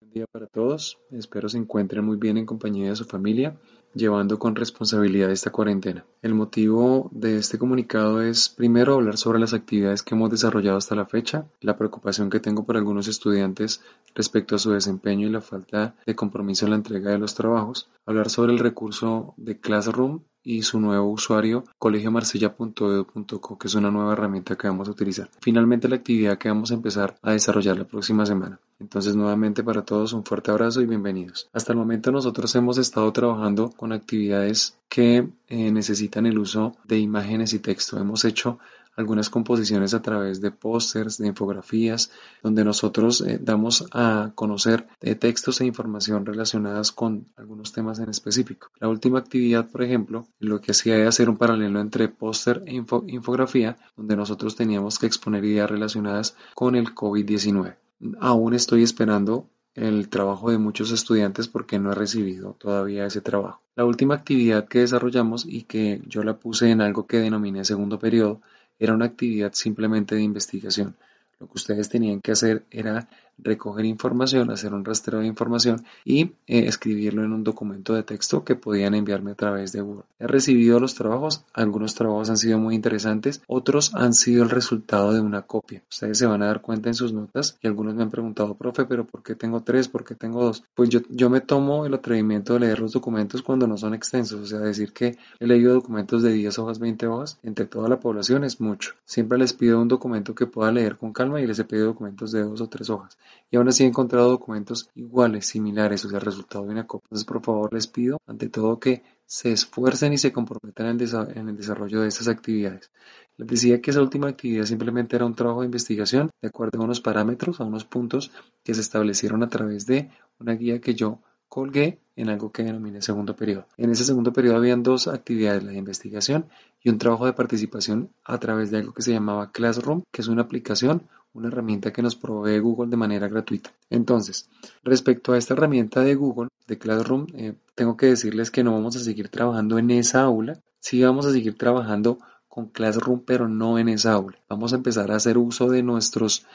Buen día para todos, espero se encuentren muy bien en compañía de su familia, llevando con responsabilidad esta cuarentena. El motivo de este comunicado es primero hablar sobre las actividades que hemos desarrollado hasta la fecha, la preocupación que tengo por algunos estudiantes respecto a su desempeño y la falta de compromiso en la entrega de los trabajos, hablar sobre el recurso de Classroom y su nuevo usuario colegiomarsella.edu.co que es una nueva herramienta que vamos a utilizar. Finalmente la actividad que vamos a empezar a desarrollar la próxima semana. Entonces nuevamente para todos un fuerte abrazo y bienvenidos. Hasta el momento nosotros hemos estado trabajando con actividades que eh, necesitan el uso de imágenes y texto. Hemos hecho algunas composiciones a través de pósters, de infografías, donde nosotros eh, damos a conocer eh, textos e información relacionadas con algunos temas en específico. La última actividad, por ejemplo, lo que hacía era hacer un paralelo entre póster e infografía, donde nosotros teníamos que exponer ideas relacionadas con el COVID-19. Aún estoy esperando el trabajo de muchos estudiantes porque no he recibido todavía ese trabajo. La última actividad que desarrollamos y que yo la puse en algo que denominé segundo periodo era una actividad simplemente de investigación. Lo que ustedes tenían que hacer era recoger información, hacer un rastreo de información y eh, escribirlo en un documento de texto que podían enviarme a través de Word. He recibido los trabajos, algunos trabajos han sido muy interesantes, otros han sido el resultado de una copia. Ustedes se van a dar cuenta en sus notas y algunos me han preguntado, profe, pero ¿por qué tengo tres? ¿Por qué tengo dos? Pues yo, yo me tomo el atrevimiento de leer los documentos cuando no son extensos, o sea, decir que he leído documentos de 10 hojas, 20 hojas, entre toda la población es mucho. Siempre les pido un documento que pueda leer con calma y les he pedido documentos de dos o tres hojas y aún así he encontrado documentos iguales, similares, o sea, resultado de una copia. Entonces, por favor, les pido, ante todo, que se esfuercen y se comprometan en el, desarrollo de estas actividades. Les decía que esa última actividad simplemente era un trabajo de investigación de acuerdo a unos parámetros, a unos puntos que se establecieron a través de una guía que yo colgué en algo que denominé segundo periodo. En ese segundo periodo habían dos actividades, la de investigación y un trabajo de participación a través de algo que se llamaba Classroom, que es una aplicación, una herramienta que nos provee Google de manera gratuita. Entonces, respecto a esta herramienta de Google, de Classroom, eh, tengo que decirles que no vamos a seguir trabajando en esa aula, sí vamos a seguir trabajando con Classroom, pero no en esa aula. Vamos a empezar a hacer uso de nuestros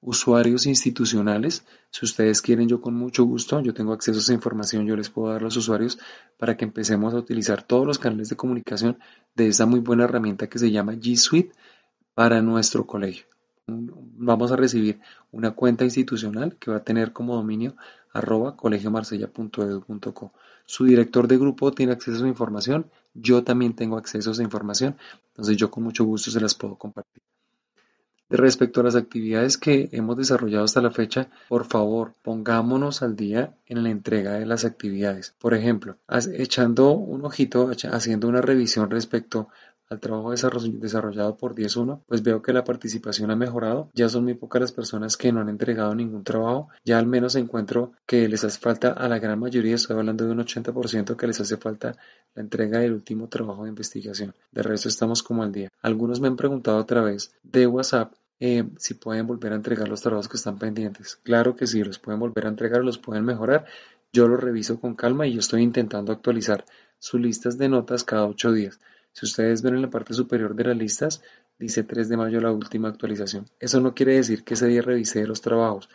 usuarios institucionales. Si ustedes quieren, yo con mucho gusto, yo tengo acceso a esa información, yo les puedo dar los usuarios para que empecemos a utilizar todos los canales de comunicación de esa muy buena herramienta que se llama G Suite para nuestro colegio. Vamos a recibir una cuenta institucional que va a tener como dominio arroba colegiomarsella.edu.co. Su director de grupo tiene acceso a información, yo también tengo acceso a esa información, entonces yo con mucho gusto se las puedo compartir. Respecto a las actividades que hemos desarrollado hasta la fecha, por favor, pongámonos al día en la entrega de las actividades. Por ejemplo, echando un ojito, haciendo una revisión respecto al trabajo desarrollado por 10.1, pues veo que la participación ha mejorado. Ya son muy pocas las personas que no han entregado ningún trabajo. Ya al menos encuentro que les hace falta a la gran mayoría, estoy hablando de un 80% que les hace falta la entrega del último trabajo de investigación. De resto estamos como al día. Algunos me han preguntado a través de WhatsApp eh, si pueden volver a entregar los trabajos que están pendientes. Claro que sí, los pueden volver a entregar, los pueden mejorar. Yo los reviso con calma y yo estoy intentando actualizar sus listas de notas cada ocho días. Si ustedes ven en la parte superior de las listas, dice 3 de mayo la última actualización. Eso no quiere decir que ese día revisé los trabajos.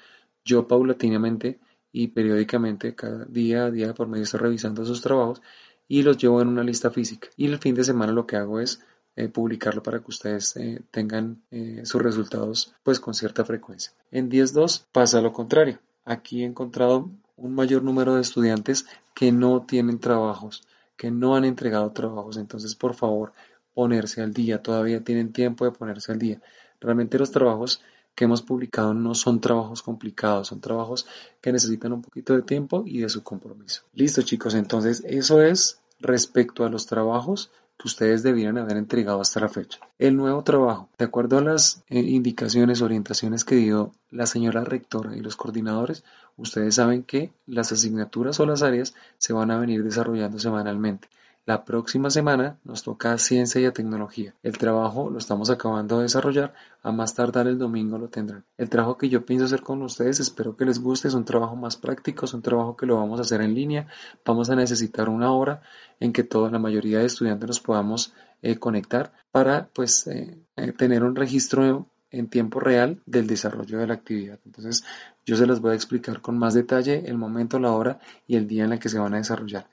Yo paulatinamente y periódicamente, cada día a día por medio estoy revisando esos trabajos y los llevo en una lista física. Y el fin de semana lo que hago es eh, publicarlo para que ustedes eh, tengan eh, sus resultados pues con cierta frecuencia. En 10.2 pasa lo contrario. Aquí he encontrado un mayor número de estudiantes que no tienen trabajos que no han entregado trabajos. Entonces, por favor, ponerse al día. Todavía tienen tiempo de ponerse al día. Realmente los trabajos que hemos publicado no son trabajos complicados, son trabajos que necesitan un poquito de tiempo y de su compromiso. Listo chicos, entonces eso es respecto a los trabajos que ustedes debieran haber entregado hasta la fecha. El nuevo trabajo, de acuerdo a las eh, indicaciones, orientaciones que dio la señora rectora y los coordinadores, ustedes saben que las asignaturas o las áreas se van a venir desarrollando semanalmente. La próxima semana nos toca ciencia y tecnología. El trabajo lo estamos acabando de desarrollar, a más tardar el domingo lo tendrán. El trabajo que yo pienso hacer con ustedes, espero que les guste, es un trabajo más práctico, es un trabajo que lo vamos a hacer en línea. Vamos a necesitar una hora en que toda la mayoría de estudiantes nos podamos eh, conectar para pues eh, eh, tener un registro en tiempo real del desarrollo de la actividad. Entonces, yo se las voy a explicar con más detalle el momento, la hora y el día en el que se van a desarrollar.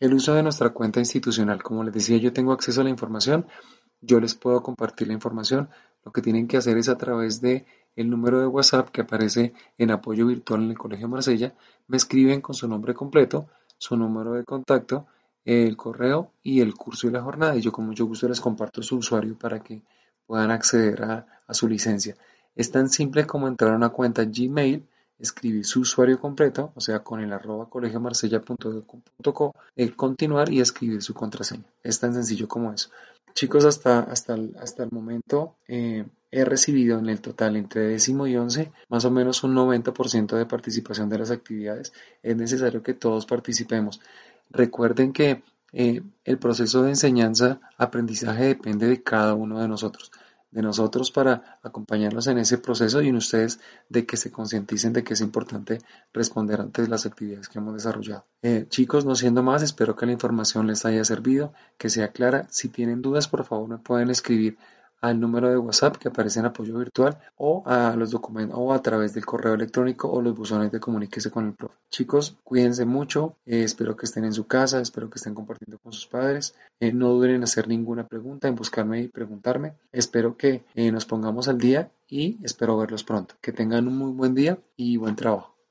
El uso de nuestra cuenta institucional. Como les decía, yo tengo acceso a la información, yo les puedo compartir la información. Lo que tienen que hacer es a través de el número de WhatsApp que aparece en apoyo virtual en el Colegio Marsella, me escriben con su nombre completo, su número de contacto, el correo y el curso y la jornada. Y yo con mucho gusto les comparto su usuario para que puedan acceder a, a su licencia. Es tan simple como entrar a una cuenta Gmail escribir su usuario completo, o sea, con el arroba colegiomarsella.co, eh, continuar y escribir su contraseña. Es tan sencillo como eso. Chicos, hasta, hasta, el, hasta el momento eh, he recibido en el total entre décimo y once más o menos un 90% de participación de las actividades. Es necesario que todos participemos. Recuerden que eh, el proceso de enseñanza-aprendizaje depende de cada uno de nosotros de nosotros para acompañarlos en ese proceso y en ustedes de que se concienticen de que es importante responder antes las actividades que hemos desarrollado. Eh, chicos, no siendo más, espero que la información les haya servido, que sea clara. Si tienen dudas, por favor me pueden escribir al número de WhatsApp que aparece en apoyo virtual o a los documentos o a través del correo electrónico o los buzones de comuníquese con el profe. Chicos, cuídense mucho, eh, espero que estén en su casa, espero que estén compartiendo con sus padres, eh, no duden en hacer ninguna pregunta, en buscarme y preguntarme, espero que eh, nos pongamos al día y espero verlos pronto. Que tengan un muy buen día y buen trabajo.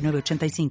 85